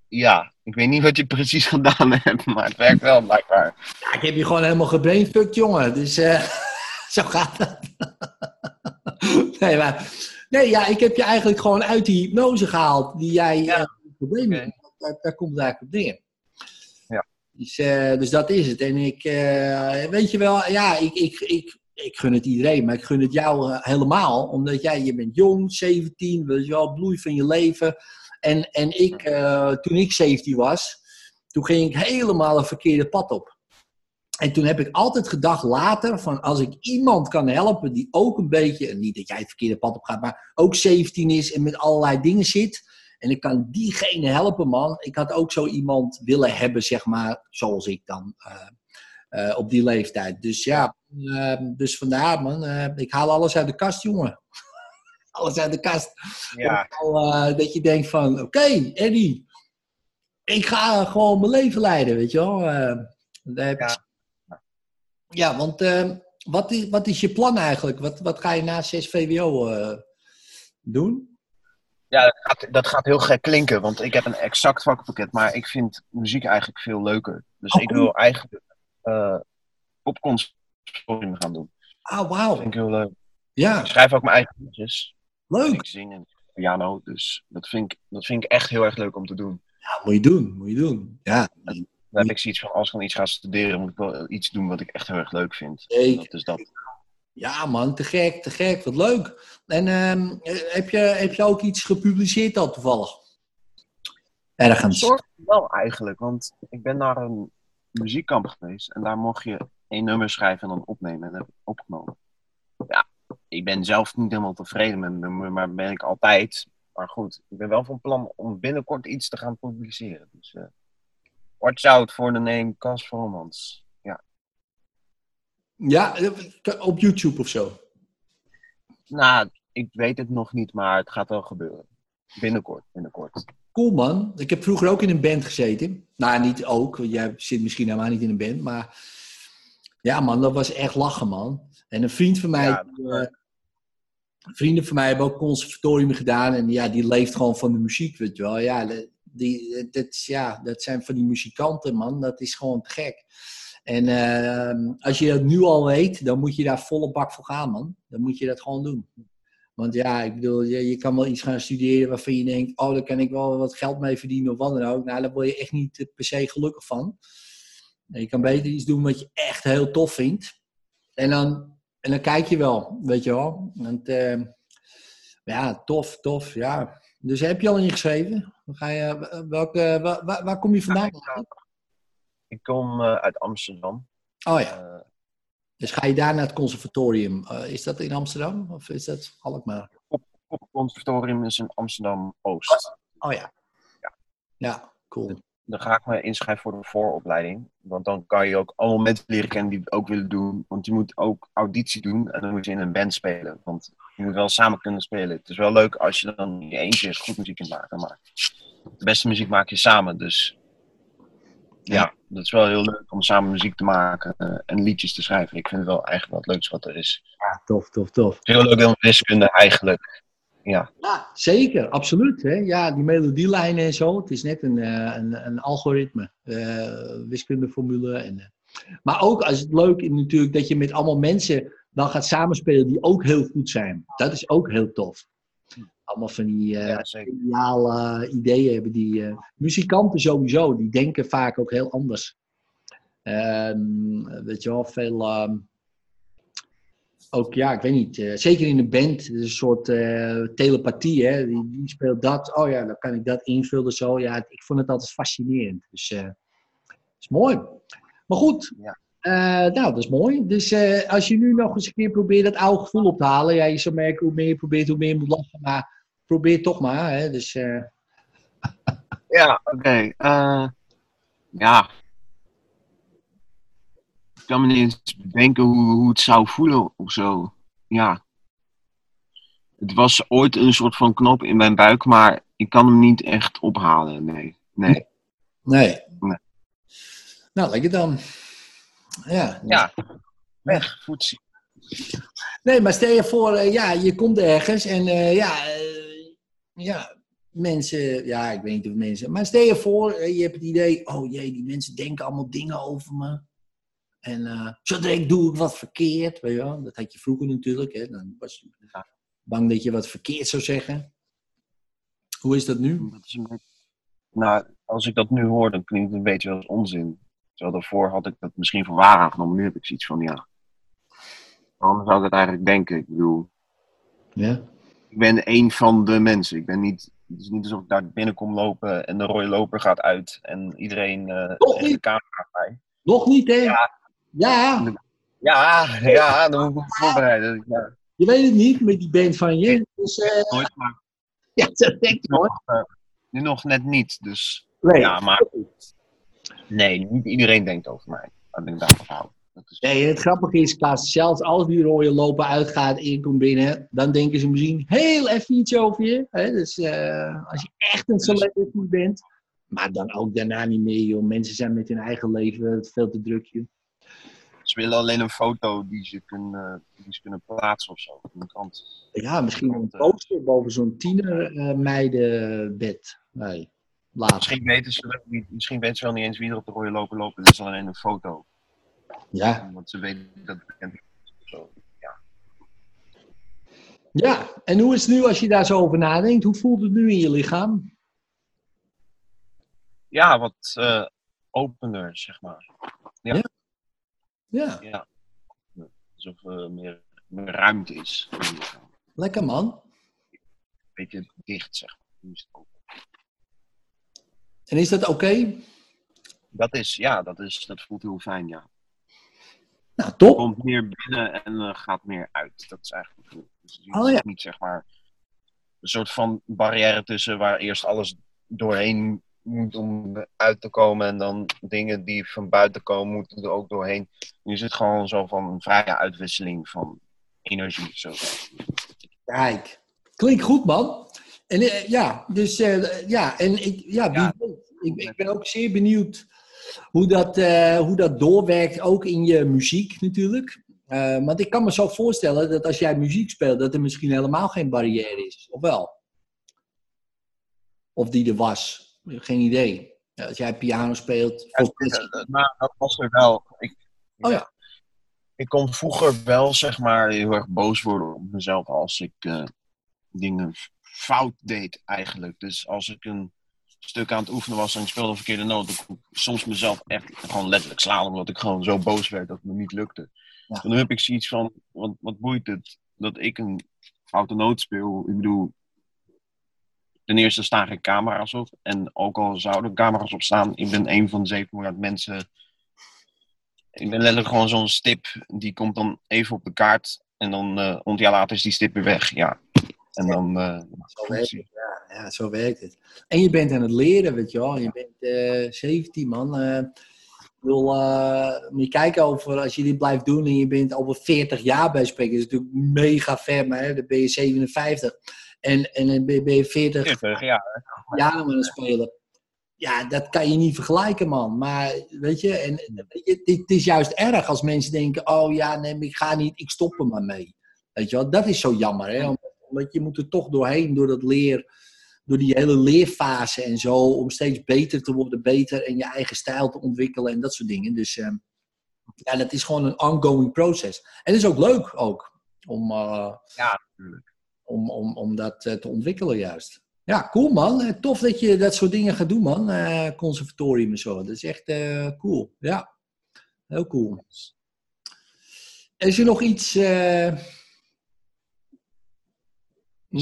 Ja, ik weet niet wat je precies gedaan hebt, maar het werkt wel blijkbaar. Ja, ik heb je gewoon helemaal gebrainfucked, jongen. Dus eh, zo gaat het. nee, maar... Nee, ja, ik heb je eigenlijk gewoon uit die hypnose gehaald die jij Ja. eh, problemen Oké. hebt. Daar, daar komt het eigenlijk op neer. Ja. Dus, dus dat is het. En ik, weet je wel, ja, ik, ik, ik, ik gun het iedereen, maar ik gun het jou eh, helemaal. Omdat jij, je bent jong, 17, weet je wel, bloei van je leven. En, en ik, eh, toen ik 17 was, toen ging ik helemaal een verkeerde pad op. En toen heb ik altijd gedacht later, van als ik iemand kan helpen die ook een beetje, niet dat jij het verkeerde pad op gaat, maar ook 17 is en met allerlei dingen zit. En ik kan diegene helpen, man. Ik had ook zo iemand willen hebben, zeg maar, zoals ik dan. eh, eh, op die leeftijd. Dus ja, eh, dus vandaar, man. eh, ik haal alles uit de kast, jongen. alles uit de kast. Ja, Al, dat je denkt van, oké, Eddie, ik ga gewoon mijn leven leiden, weet je wel. Heb Ja. ja, want wat, is, wat is je plan eigenlijk? Wat, wat ga je na 6 VWO eh, doen? ja dat, gaat, dat gaat heel gek klinken, want ik heb een exact vakpakket, maar ik vind muziek eigenlijk veel leuker. Dus Oh, ik wil eigenlijk eh op conservatorium gaan doen. Ah, Dat wauw. vind ik heel leuk. Ja, Ik schrijf ook mijn eigen liedjes. leuk. Ik zing en piano, dus dat vind, ik, dat vind ik echt heel erg leuk om te doen. Ja, moet je doen, moet je doen. Ja, Dan heb ik zoiets van, als ik dan iets ga studeren, moet ik wel iets doen wat ik echt heel erg leuk vind. Zeker. Dat is dat. ja man, te gek, te gek. Wat leuk. En ehm, heb, je, heb je ook iets gepubliceerd al toevallig? Ergens. Soort wel eigenlijk, want ik ben naar een muziekkamp geweest en daar mocht je één nummer schrijven en dan opnemen. En dat heb ik opgenomen. Ja, ik ben zelf niet helemaal tevreden met nummer, maar ben ik altijd. Maar goed, ik ben wel van plan om binnenkort iets te gaan publiceren. Dus eh watch out for the name Cas Vromans. Ja. Ja, eh, op YouTube of zo. Nou, ik weet het nog niet, maar het gaat wel gebeuren. Binnenkort, binnenkort. Cool man. Ik heb vroeger ook in een band gezeten. Nou, niet ook. want Jij zit misschien helemaal niet in een band. Maar ja man, dat was echt lachen man. En een vriend van mij... Ja, eh, vrienden van mij hebben ook conservatorium gedaan. En ja, die leeft gewoon van de muziek, weet je wel. Ja, die, dat, ja, dat zijn van die muzikanten man. Dat is gewoon te gek. En eh, als je dat nu al weet, dan moet je daar volle bak voor gaan man. Dan moet je dat gewoon doen. Want ja, ik bedoel, je, je kan wel iets gaan studeren waarvan je denkt, oh, daar kan ik wel wat geld mee verdienen of wat dan ook. Nou, daar word je echt niet eh, per se gelukkig van. Je kan beter iets doen wat je echt heel tof vindt. En dan, en dan kijk je wel, weet je wel. Want, eh, ja, tof, tof, ja. Dus heb je al ingeschreven? Ga je, welke, waar, waar, kom je vandaan? Ik kom eh, uit Amsterdam. Oh ja, Eh, dus ga je daar naar het conservatorium. Eh, is dat in Amsterdam of is dat Alkmaar? Pop Conservatorium is in Amsterdam Oost. Oh ja. Ja, cool. Dan ga ik me inschrijven voor de vooropleiding. Want dan kan je ook allemaal mensen leren kennen die het ook willen doen. Want je moet ook auditie doen en dan moet je in een band spelen. Want je moet wel samen kunnen spelen. Het is wel leuk als je dan in je eentje goed muziek kunt maken. Maar de beste muziek maak je samen. Dus ja, dat is wel heel leuk om samen muziek te maken eh, en liedjes te schrijven. Ik vind het wel eigenlijk wel het leukste wat er is. Ja, tof, tof, tof. Heel leuk dan wiskunde eigenlijk. Ja, Ja, zeker, absoluut. Hè? Ja, die melodielijnen en zo. Het is net een, eh, een, een algoritme, eh, wiskundeformule. En. Maar ook als het leuk is natuurlijk dat je met allemaal mensen dan gaat samenspelen die ook heel goed zijn. Dat is ook heel tof. Allemaal van die eh ja zeker. geniale ideeën hebben die eh, muzikanten sowieso. Die denken vaak ook heel anders. Ehm, weet je wel, veel... ehm, ook, ja, ik weet niet. eh, zeker in een band, een soort eh, telepathie. Hè? Die, die speelt dat. Oh ja, dan kan ik dat invullen zo. Ja, ik vond het altijd fascinerend. Dus eh is mooi. Maar goed. Ja. eh, nou, dat is mooi. Dus eh, als je nu nog eens een keer probeert dat oude gevoel op te halen. Ja, je zal merken hoe meer je probeert, hoe meer je moet lachen. Maar probeer toch maar. Hè? Dus eh, Ja, oké. eh, ja. Ik kan me niet eens bedenken hoe, hoe het zou voelen of zo. Ja. Het was ooit een soort van knop in mijn buik, maar ik kan hem niet echt ophalen. Nee. Nee. nee. Nee. Nou, lekker dan. Ja. Ja. Weg, voetzie. Nee, maar stel je voor, eh, ja, je komt ergens en ja, ja, mensen, ja, ik weet niet of mensen, maar stel je voor, je hebt het idee, oh jee, die mensen denken allemaal dingen over me. En eh zo direct doe ik wat verkeerd, weet je wel. Dat had je vroeger natuurlijk, hè. Dan was je bang dat je wat verkeerd zou zeggen. Hoe is dat nu? Dat is een beetje- Nou, als ik dat nu hoor, dan klinkt het een beetje als onzin. Terwijl daarvoor had ik dat misschien voor waar aangenomen. Nu heb ik zoiets van, ja. Waarom zou ik het eigenlijk denken? Ik bedoel, Ja. Ik ben één van de mensen. Ik ben niet, het is niet alsof ik daar binnenkom lopen en de rode loper gaat uit en iedereen tegen de camera bij. Nog niet, hè? Ja. ja. Ja, ja, dan moet ik me voorbereiden. Ja, Je weet het niet met die band van je. Dus, eh, nooit, maar ja, dat denk ik hoor. eh, nu nog net niet. Dus Nee. ja, maar nee, niet iedereen denkt over mij. Dat ben ik daarvan houden. Dat is, Nee, het grappige is, Klaas, zelfs als die rode lopen uitgaat en je komt binnen, dan denken ze misschien heel even iets over je. Hè? Dus eh, als je echt een celebrity bent, maar dan ook daarna niet meer, joh. Mensen zijn met hun eigen leven veel te druk, joh. Ze willen alleen een foto die ze kunnen, die ze kunnen plaatsen of zo. krant. Ja, misschien een poster boven zo'n tienermeidenbed. Nee. Misschien weten, ze wel niet, misschien weten ze wel niet eens wie er op de rode lopen lopen. Het is alleen een foto. Ja. Want ze weten dat het bekend is. Zo. ja, en hoe is het nu als je daar zo over nadenkt? Hoe voelt het nu in je lichaam? Ja, wat eh, opener, zeg maar. Ja, Ja. Alsof er meer, meer ruimte is. in je lichaam. lekker man. Een beetje dicht, zeg maar. Nu is het open. En is dat oké? Dat is, ja, dat, is, dat voelt heel fijn, ja. Nou, top. Komt meer binnen en eh, gaat meer uit. Dat is eigenlijk het. Dus het Oh, ja. niet, zeg maar, een soort van barrière tussen waar eerst alles doorheen moet om uit te komen. En dan dingen die van buiten komen, moeten er ook doorheen. Nu is het gewoon zo van een vrije uitwisseling van energie. Zo. Kijk, klinkt goed, man. En eh, ja, dus eh, ja, en ik, ja, Ja. Ik, ik ben ook zeer benieuwd hoe dat, eh, hoe dat doorwerkt, ook in je muziek natuurlijk. Eh, want ik kan me zo voorstellen dat als jij muziek speelt, dat er misschien helemaal geen barrière is. Of wel? Of die er was. Geen idee. Ja, Als jij piano speelt. Ja, Maar dat was er wel. Ik, Oh ja. Ik kon vroeger wel, zeg maar, heel erg boos worden op mezelf als ik eh, dingen fout deed, eigenlijk. Dus als ik een stuk aan het oefenen was en ik speelde een verkeerde noot, ik soms mezelf echt gewoon letterlijk slaan, omdat ik gewoon zo boos werd dat het me niet lukte. Ja. En dan heb ik zoiets van, wat, wat boeit het dat ik een foute noot speel? Ik bedoel, ten eerste staan geen camera's op. En ook al zouden camera's op staan, ik ben een van de 7 miljard mensen. Ik ben letterlijk gewoon zo'n stip, die komt dan even op de kaart. En dan eh een jaar later is die stip weer weg. Ja. En dan. het, ja. zo werkt het. En je bent aan het leren, weet je wel. Je bent eh 17, man. Eh, ik wil, eh, moet je kijken over, als je dit blijft doen en je bent over 40 jaar bij spreken, is natuurlijk mega ver, maar hè, dan ben je 57. En, en dan ben je 40 40, ja. jaar met het spelen. Ja, dat kan je niet vergelijken, man. Maar weet je, en, weet je het, het is juist erg als mensen denken: oh ja, nee, ik ga niet, ik stop er maar mee. Weet je wel, dat is zo jammer, hè? Omdat- Omdat je moet er toch doorheen, door dat leer, door die hele leerfase en zo, om steeds beter te worden, beter en je eigen stijl te ontwikkelen en dat soort dingen. Dus eh, ja, dat is gewoon een ongoing proces. En het is ook leuk ook om. eh, Ja, om, om, om dat eh, te ontwikkelen juist. Ja, cool man. Eh, Tof dat je dat soort dingen gaat doen man. Conservatorium en zo. Dat is echt cool. Ja, heel cool. Is er nog iets... Is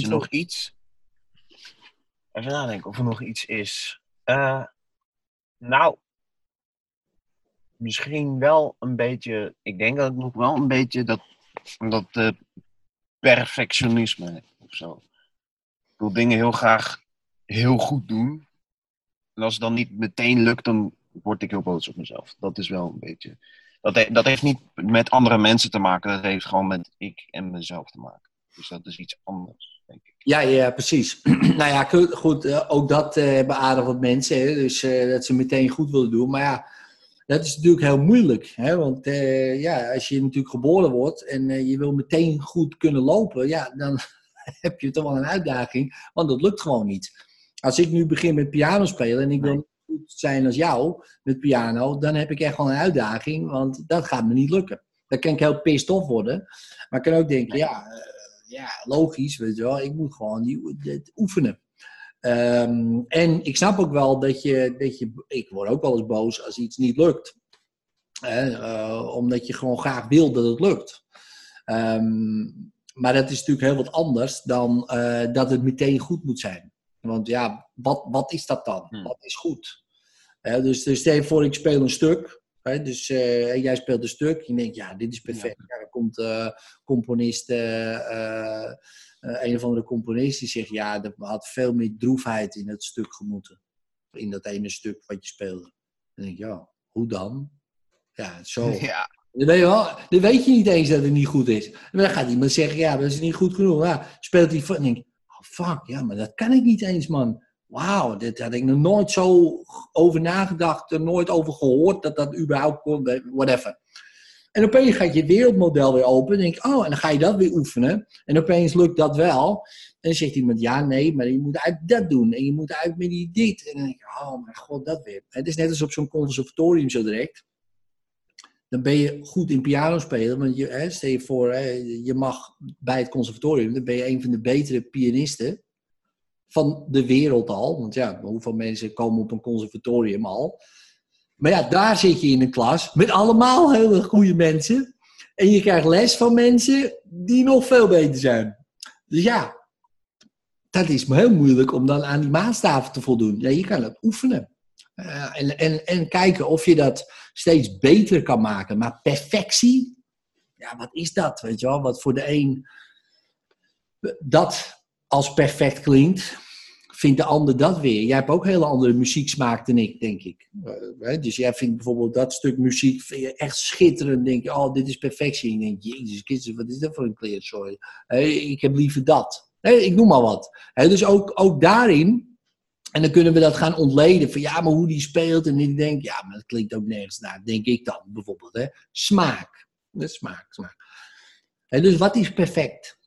er nog iets? Even nadenken of er nog iets is. Eh, nou, misschien wel een beetje. Ik denk dat ik nog wel een beetje dat, dat eh, perfectionisme of zo. Ik wil dingen heel graag heel goed doen. En als het dan niet meteen lukt, dan word ik heel boos op mezelf. Dat is wel een beetje. Dat, dat heeft niet met andere mensen te maken, dat heeft gewoon met ik en mezelf te maken. Dus dat is iets anders, denk ik. Ja, ja, precies. nou ja, go- goed, eh, ook dat eh, hebben aardig wat mensen. Hè, dus eh, dat ze meteen goed willen doen. Maar ja, dat is natuurlijk heel moeilijk. Hè, want ja, als je natuurlijk geboren wordt en je wil meteen goed kunnen lopen, ja, dan heb je toch wel een uitdaging. Want dat lukt gewoon niet. Als ik nu begin met piano spelen en ik wil goed zijn als jou met piano, dan heb ik echt wel een uitdaging. Want dat gaat me niet lukken. Dan kan ik heel pissed off worden. Maar ik kan ook denken, ja, ja, logisch, weet je wel. Ik moet gewoon die, dit oefenen. Ehm, en ik snap ook wel dat je, dat je, ik word ook wel eens boos als iets niet lukt. Hè, eh, omdat je gewoon graag wil dat het lukt. Ehm, maar dat is natuurlijk heel wat anders dan eh, dat het meteen goed moet zijn. Want ja, wat, wat is dat dan? Hmm. Wat is goed? Dus, dus stel je voor, ik speel een stuk. Hè, dus eh, jij speelt een stuk. Je denkt, ja, dit is perfect. Ja. dan komt eh, componist eh, een of andere componist die zegt, ja, er had veel meer droefheid in het stuk gemoeten. In dat ene stuk wat je speelde. Dan denk ik, ja, hoe dan? Ja, zo. Ja, Dan weet, je wel, dan weet je niet eens dat het niet goed is. En dan gaat iemand zeggen, ja, dat is niet goed genoeg. Ja, speelt hij van. Dan denk ik, oh fuck, ja, maar dat kan ik niet eens, man. Wauw, dit had ik nog nooit zo over nagedacht, er nooit over gehoord dat dat überhaupt kon, whatever. En opeens gaat je wereldmodel weer open. En denk ik, oh, en dan ga je dat weer oefenen. En opeens lukt dat wel. En dan zegt iemand, ja, nee, maar je moet uit dat doen. En je moet uit met die dit. En dan denk ik, oh mijn god, dat weer. Het is net als op zo'n conservatorium zo direct. Dan ben je goed in piano spelen. Want je, stel je voor, je mag bij het conservatorium. Dan ben je een van de betere pianisten van de wereld al. Want ja, hoeveel mensen komen op een conservatorium al? Maar ja, daar zit je in een klas met allemaal hele goede mensen. En je krijgt les van mensen die nog veel beter zijn. Dus ja, dat is heel moeilijk om dan aan die maatstaven te voldoen. Ja, je kan het oefenen. Eh, en, en, en kijken of je dat steeds beter kan maken. Maar perfectie, ja, wat is dat? Weet je wel, wat voor de een dat als perfect klinkt, vindt de ander dat weer. Jij hebt ook hele andere muzieksmaak dan ik, denk ik. Eh, dus jij vindt bijvoorbeeld dat stuk muziek je echt schitterend. Denk je, oh, dit is perfectie. En je jezus Christus, wat is dat voor een kleerzooi? Ik heb liever dat. Ik noem maar wat. Dus ook, ook daarin, en dan kunnen we dat gaan ontleden. Van ja, maar hoe die speelt. En die denkt, ja, maar dat klinkt ook nergens naar. Denk ik dan, bijvoorbeeld. Hè? Smaak. Smaak, smaak. Dus wat is perfect?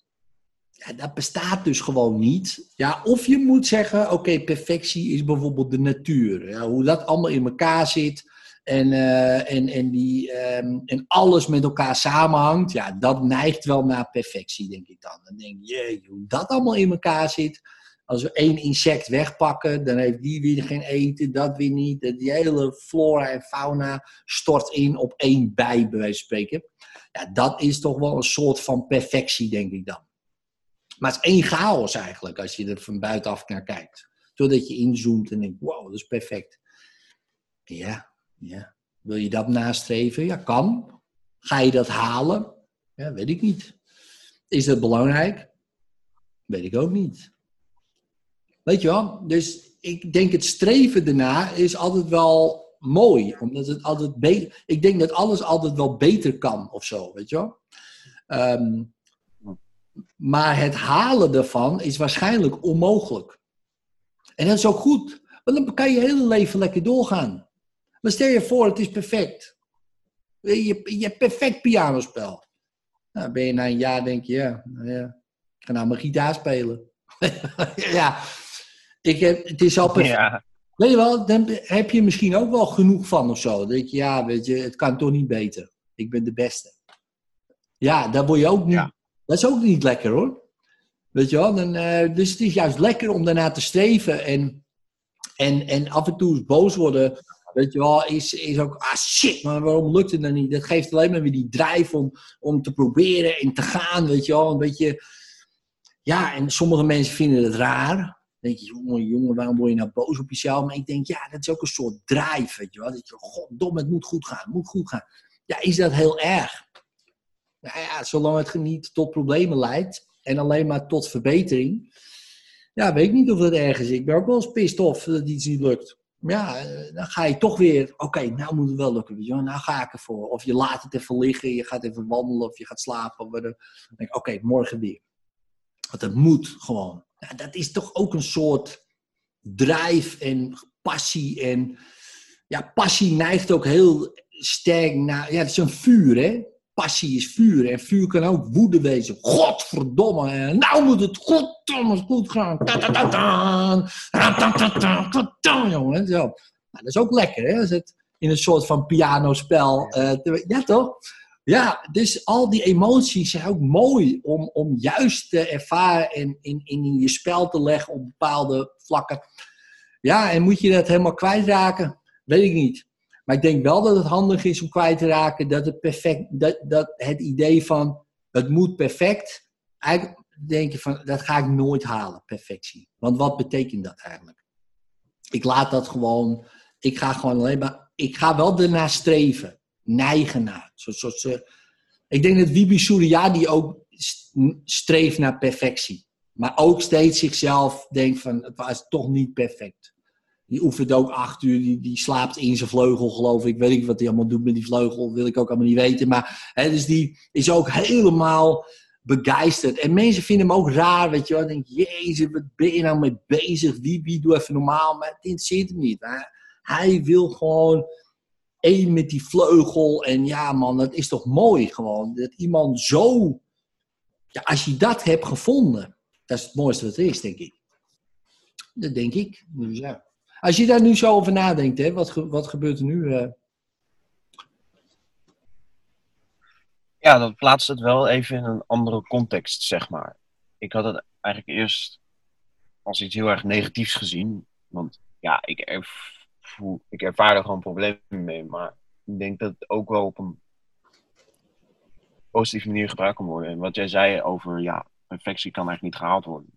Dat bestaat dus gewoon niet. Ja, of je moet zeggen, oké, perfectie is bijvoorbeeld de natuur. Ja, hoe dat allemaal in elkaar zit en, eh, en, en, die, ehm, en alles met elkaar samenhangt. Ja, dat neigt wel naar perfectie, denk ik dan. Dan denk je, jee, hoe dat allemaal in elkaar zit. Als we één insect wegpakken, dan heeft die weer geen eten, dat weer niet. Die hele flora en fauna stort in op één bij, bij wijze van spreken. Ja, dat is toch wel een soort van perfectie, denk ik dan. Maar het is één chaos eigenlijk, als je er van buitenaf naar kijkt. Totdat je inzoomt en denkt, wow, dat is perfect. Ja, ja. Wil je dat nastreven? Ja, kan. Ga je dat halen? Ja, weet ik niet. Is dat belangrijk? Weet ik ook niet. Weet je wel? Dus ik denk het streven erna is altijd wel mooi. Omdat het altijd beter... Ik denk dat alles altijd wel beter kan of zo, weet je wel? Ehm, maar het halen daarvan is waarschijnlijk onmogelijk. En dat is ook goed. Want dan kan je hele leven lekker doorgaan. Maar stel je voor, het is perfect. Je, je hebt perfect pianospel. Nou, ben je na een jaar denk je, ja, nou ja ik ga nou mijn gitaar spelen. ja, ik heb, het is al perfect. ja. Weet je wel, dan heb je misschien ook wel genoeg van of zo. Dat je, ja, weet je, het kan toch niet beter. Ik ben de beste. Ja, daar word je ook niet. Ja. Dat is ook niet lekker hoor. Weet je wel, eh, dus het is juist lekker om daarna te streven. En, en, en af en toe boos worden, weet je wel, is, is ook, ah shit, maar waarom lukt het dan niet? Dat geeft alleen maar weer die drijf om, om te proberen en te gaan, weet je wel. Een beetje, ja, en sommige mensen vinden het raar. Dan denk je, jongen, jongen, waarom word je nou boos op jezelf? Maar ik denk, ja, dat is ook een soort drijf, weet je wel. Dat je, goddomme, het moet goed gaan, het moet goed gaan. Ja, is dat heel erg? Nou ja, zolang het niet tot problemen leidt en alleen maar tot verbetering. Ja, weet ik niet of dat erg is. Ik ben ook wel eens pissed off dat iets niet lukt. Maar ja, eh, dan ga je toch weer, oké, nou moet het wel lukken. Nou ga ik ervoor. Of je laat het even liggen, je gaat even wandelen of je gaat slapen. Dan denk ik, oké, morgen weer. Want het moet gewoon. Dat is toch ook een soort drijf en passie. En ja, passie neigt ook heel sterk naar, ja, het is een vuur hè passie is vuur. En vuur kan ook woede wezen. Godverdomme. Nou moet het godverdomme goed gaan. Ta -ta -ta -ta. Ra -ta -ta -ta. Ta -ta, jongen. Zo. Nou, dat is ook lekker, hè? Als het in een soort van pianospel. eh, ja, toch? Ja, dus al die emoties zijn ook mooi om, om juist te ervaren en in, in je spel te leggen op bepaalde vlakken. Ja, en moet je dat helemaal kwijtraken? Weet ik niet. Maar ik denk wel dat het handig is om kwijt te raken dat het perfect, dat, dat het idee van het moet perfect, eigenlijk denk je van dat ga ik nooit halen, perfectie. Want wat betekent dat eigenlijk? Ik laat dat gewoon, ik ga gewoon alleen maar, ik ga wel ernaar streven, neigen naar. Zo, zo. Ik denk dat Wibi Suryadi ook st- streeft naar perfectie. Maar ook steeds zichzelf denkt van, het was toch niet perfect. Die oefent ook acht uur, die, die slaapt in zijn vleugel, geloof ik. Weet ik wat hij allemaal doet met die vleugel, wil ik ook allemaal niet weten. Maar hè, dus die is ook helemaal begeisterd. En mensen vinden hem ook raar, weet je wel. Denk je, jezus, wat ben je nou mee bezig? Wie, wie, doe even normaal. Maar het interesseert hem niet. Hij, hij wil gewoon één met die vleugel. En ja, man, dat is toch mooi gewoon. Dat iemand zo... Ja, als je dat hebt gevonden, dat is het mooiste wat er is, denk ik. Dat denk ik. Dus ja. Als je daar nu zo over nadenkt, hè, wat, wat gebeurt er nu? eh? Ja, dat plaatst het wel even in een andere context, zeg maar. Ik had het eigenlijk eerst als iets heel erg negatiefs gezien. Want ja, ik, ervoer, ik ervaar er gewoon problemen mee. Maar ik denk dat het ook wel op een positieve manier gebruikt kan worden. En wat jij zei over, ja, perfectie kan eigenlijk niet gehaald worden.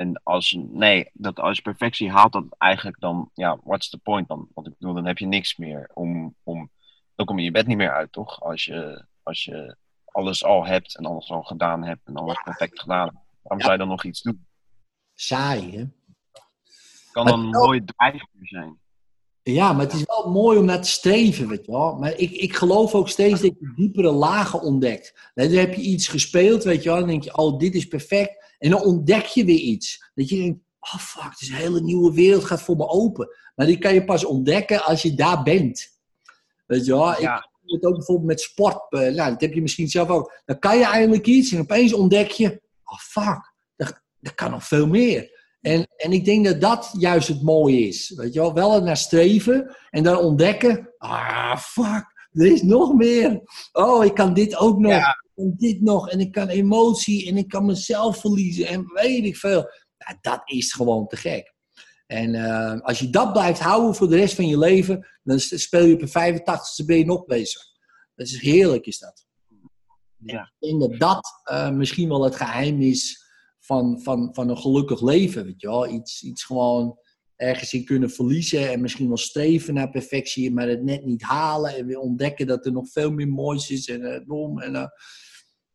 En als, nee, dat als je perfectie haalt, dat eigenlijk dan, ja, what's the point dan? Want ik bedoel, dan heb je niks meer om, om dan kom je je bed niet meer uit, toch? Als je, als je alles al hebt en alles al gedaan hebt en alles perfect gedaan hebt. Waarom Ja. zou je dan nog iets doen? Saai, hè? Kan Maar dan een wel- mooie drijfveer zijn. Ja, maar het is wel mooi om naar te streven, weet je wel. Maar ik, ik geloof ook steeds dat je diepere lagen ontdekt. Dan heb je iets gespeeld, weet je wel. Dan denk je, oh, dit is perfect. En dan ontdek je weer iets. Dat je denkt, oh fuck, het is een hele nieuwe wereld gaat voor me open. Maar die kan je pas ontdekken als je daar bent. Weet je wel. Ik Ja. doe het ook bijvoorbeeld met sport. eh, nou, dat heb je misschien zelf ook. Dan kan je eindelijk iets en opeens ontdek je, oh fuck, dat, dat kan nog veel meer. En, en ik denk dat dat juist het mooie is. Weet je wel, wel naar streven en dan ontdekken, ah fuck, er is nog meer. Oh, ik kan dit ook nog. Ja. Kan dit nog. En ik kan emotie en ik kan mezelf verliezen en weet ik veel. Ja, dat is gewoon te gek. En eh, als je dat blijft houden voor de rest van je leven, dan speel je op een 85ste ben je nog bezig. Dat is heerlijk, is dat. Ja. Ik denk dat dat eh, misschien wel het geheim is van, van, van een gelukkig leven. Weet je wel? Iets, iets gewoon ergens in kunnen verliezen en misschien wel streven naar perfectie, maar het net niet halen en weer ontdekken dat er nog veel meer moois is en uh. En,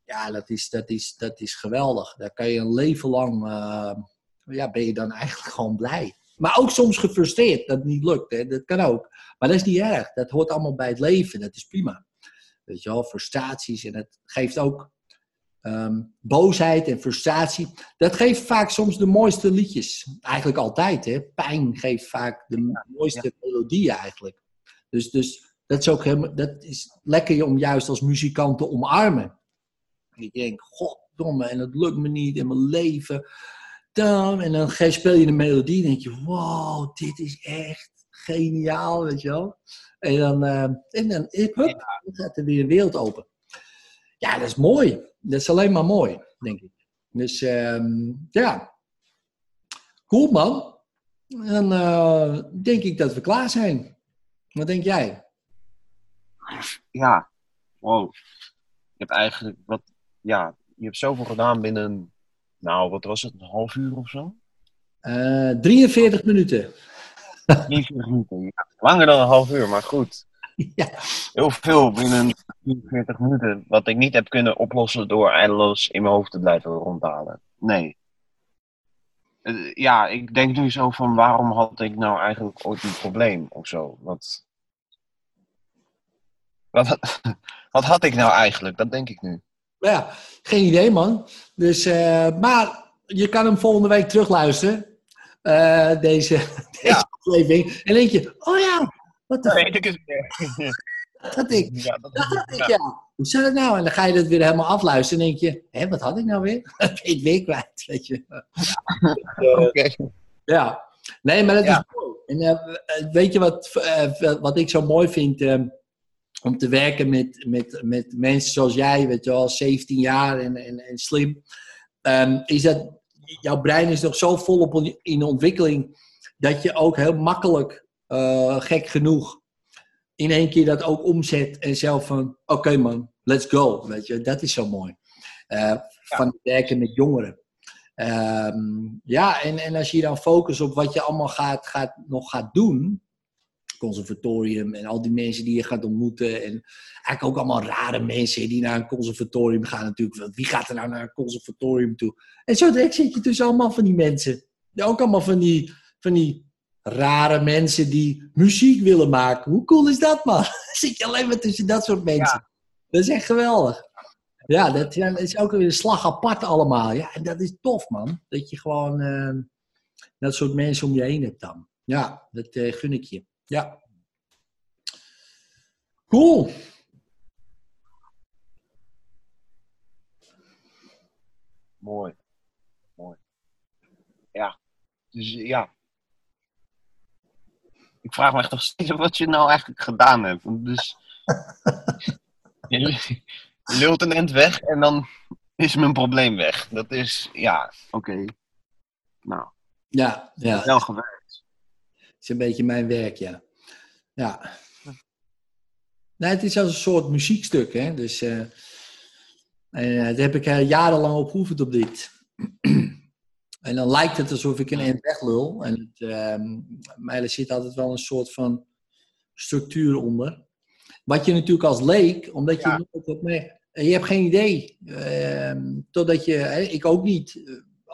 ja, dat is, dat, is, dat is geweldig. Daar kan je een leven lang, eh, ja, ben je dan eigenlijk gewoon blij. Maar ook soms gefrustreerd dat het niet lukt. Hè? Dat kan ook. Maar dat is niet erg. Dat hoort allemaal bij het leven. Dat is prima. Weet je wel, frustraties. En het geeft ook ehm, boosheid en frustratie. Dat geeft vaak soms de mooiste liedjes. Eigenlijk altijd. Hè? Pijn geeft vaak de mooiste melodieën eigenlijk. Dus, dus dat, is ook helemaal, dat is lekker om juist als muzikant te omarmen. Ik denk, goddomme, en het lukt me niet in mijn leven. Dan, en dan speel je een melodie en denk je, wow, dit is echt geniaal, weet je wel. En dan, eh, en dan hup, dan gaat er weer een wereld open. Ja, dat is mooi. Dat is alleen maar mooi, denk ik. Dus ehm, ja, cool man. Dan eh, denk ik dat we klaar zijn. Wat denk jij? Ja, wow. Je hebt eigenlijk wat, ja, je hebt zoveel gedaan binnen, nou, wat was het, een half uur of zo? Eh 43 minuten. 43 minuten. Ja, langer dan een half uur, maar goed. Ja. Heel veel binnen 44 minuten, wat ik niet heb kunnen oplossen door eindeloos in mijn hoofd te blijven rondhalen. Nee. Eh, Ja, ik denk nu zo van waarom had ik nou eigenlijk ooit een probleem of zo? Wat, wat, wat had ik nou eigenlijk? Dat denk ik nu. Ja, geen idee man. Dus, eh, maar je kan hem volgende week terugluisteren. Eh, deze deze aflevering. En denk je, oh ja, wat de weet ik het weer. dat had ik. Ja, dat Dat had ik, ja. Hoe zat het nou? En dan ga je dat weer helemaal afluisteren en denk je, hé, wat had ik nou weer? Dat het weer kwijt, weet je. Oké. Ja, nee, maar dat Ja. is mooi. En eh, weet je wat, wat ik zo mooi vind? Om te werken met, met, met mensen zoals jij, weet je wel, 17 jaar en, en, en slim. ehm, is dat jouw brein is nog zo volop in- in ontwikkeling. dat je ook heel makkelijk, eh, gek genoeg, in één keer dat ook omzet. en zelf van: oké man, let's go. Weet je, dat is zo mooi. Eh, van het werken met jongeren. Ehm, ja, en, en als je je dan focust op wat je allemaal gaat, gaat, nog gaat doen, conservatorium en al die mensen die je gaat ontmoeten. En eigenlijk ook allemaal rare mensen die naar een conservatorium gaan natuurlijk. Want wie gaat er nou naar een conservatorium toe? En zo direct zit je tussen allemaal van die mensen. Ook allemaal van die, van die rare mensen die muziek willen maken. Hoe cool is dat, man? zit je alleen maar tussen dat soort mensen. Dat is echt geweldig. Ja, dat, ja, dat is ook weer een slag apart allemaal. Ja, en dat is tof, man. Dat je gewoon eh, dat soort mensen om je heen hebt dan. Ja, dat eh, gun ik je. Ja. Cool. Mooi. Mooi. Ja. Dus ja. Ik vraag me echt nog steeds wat je nou eigenlijk gedaan hebt. Dus. je, je lult een end weg en dan is mijn probleem weg. Dat is, ja, oké. Nou, Ja, ja. wel gewerkt. Is een beetje mijn werk, ja. Ja. Nee, het is als een soort muziekstuk, hè. Dus, en, eh, daar heb ik eh, jarenlang op geoefend op dit. en dan lijkt het alsof ik een eind weglul. En het, ehm, maar er zit altijd wel een soort van structuur onder. Wat je natuurlijk als leek, omdat je Ja. Je hebt geen idee. Ehm, totdat je... Ik ook niet.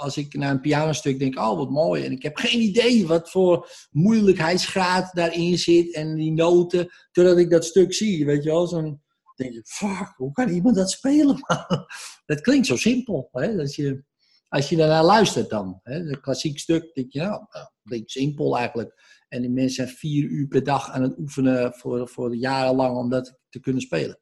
Als ik naar een pianostuk denk, oh wat mooi. En ik heb geen idee wat voor moeilijkheidsgraad daarin zit. En die noten. Totdat ik dat stuk zie, weet je wel. Zo'n, denk je, fuck, hoe kan iemand dat spelen? dat klinkt zo simpel. Hè? Dat je, als je daarnaar luistert dan. Hè? Een klassiek stuk, denk je, nou, nou, klinkt simpel eigenlijk. En die mensen zijn vier uur per dag aan het oefenen voor, voor jarenlang om dat te kunnen spelen.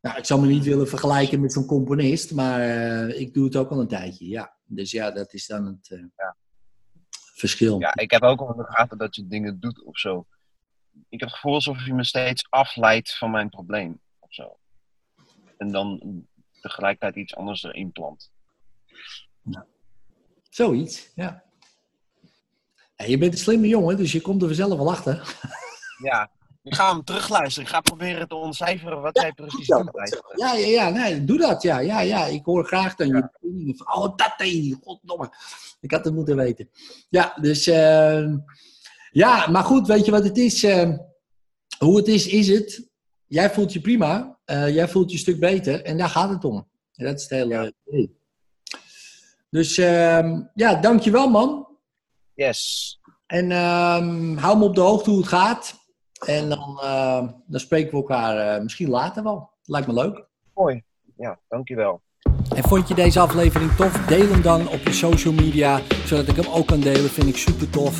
Nou, ik zou me niet willen vergelijken met zo'n componist, maar eh, ik doe het ook al een tijdje, ja. Dus ja, dat is dan het eh, verschil. Ja, ik heb ook al in de gaten dat je dingen doet of zo. Ik heb het gevoel alsof je me steeds afleidt van mijn probleem of zo. En dan tegelijkertijd iets anders erin plant. Zoiets, ja. Ja, Je bent een slimme jongen, dus je komt er vanzelf wel achter. Ja, ik ga hem terugluisteren. Ik ga proberen te ontcijferen wat jij precies doet. Ja, ja, ja, nee, doe dat, ja, ja, ja. Ik hoor graag dan je meningen van, oh, dat deed hij, goddomme. Ik had het moeten weten. Ja, dus, eh, ja, maar goed, weet je wat het is? eh, hoe het is, is het. Jij voelt je prima, eh, jij voelt je een stuk beter en daar gaat het om. En dat is het hele idee. Dus, ehm, ja, dankjewel man. Yes. En ehm, hou me op de hoogte hoe het gaat. En dan, ehm, dan spreken we elkaar eh, misschien later wel. Lijkt me leuk. Mooi. Ja, dankjewel. En vond je deze aflevering tof? Deel hem dan op je social media, zodat ik hem ook kan delen. Vind ik super tof.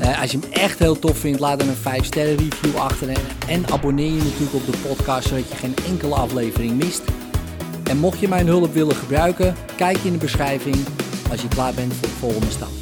Eh, als je hem echt heel tof vindt, laat dan een 5 sterren review achter. En, en abonneer je natuurlijk op de podcast, zodat je geen enkele aflevering mist. En mocht je mijn hulp willen gebruiken, kijk in de beschrijving als je klaar bent voor de volgende stap.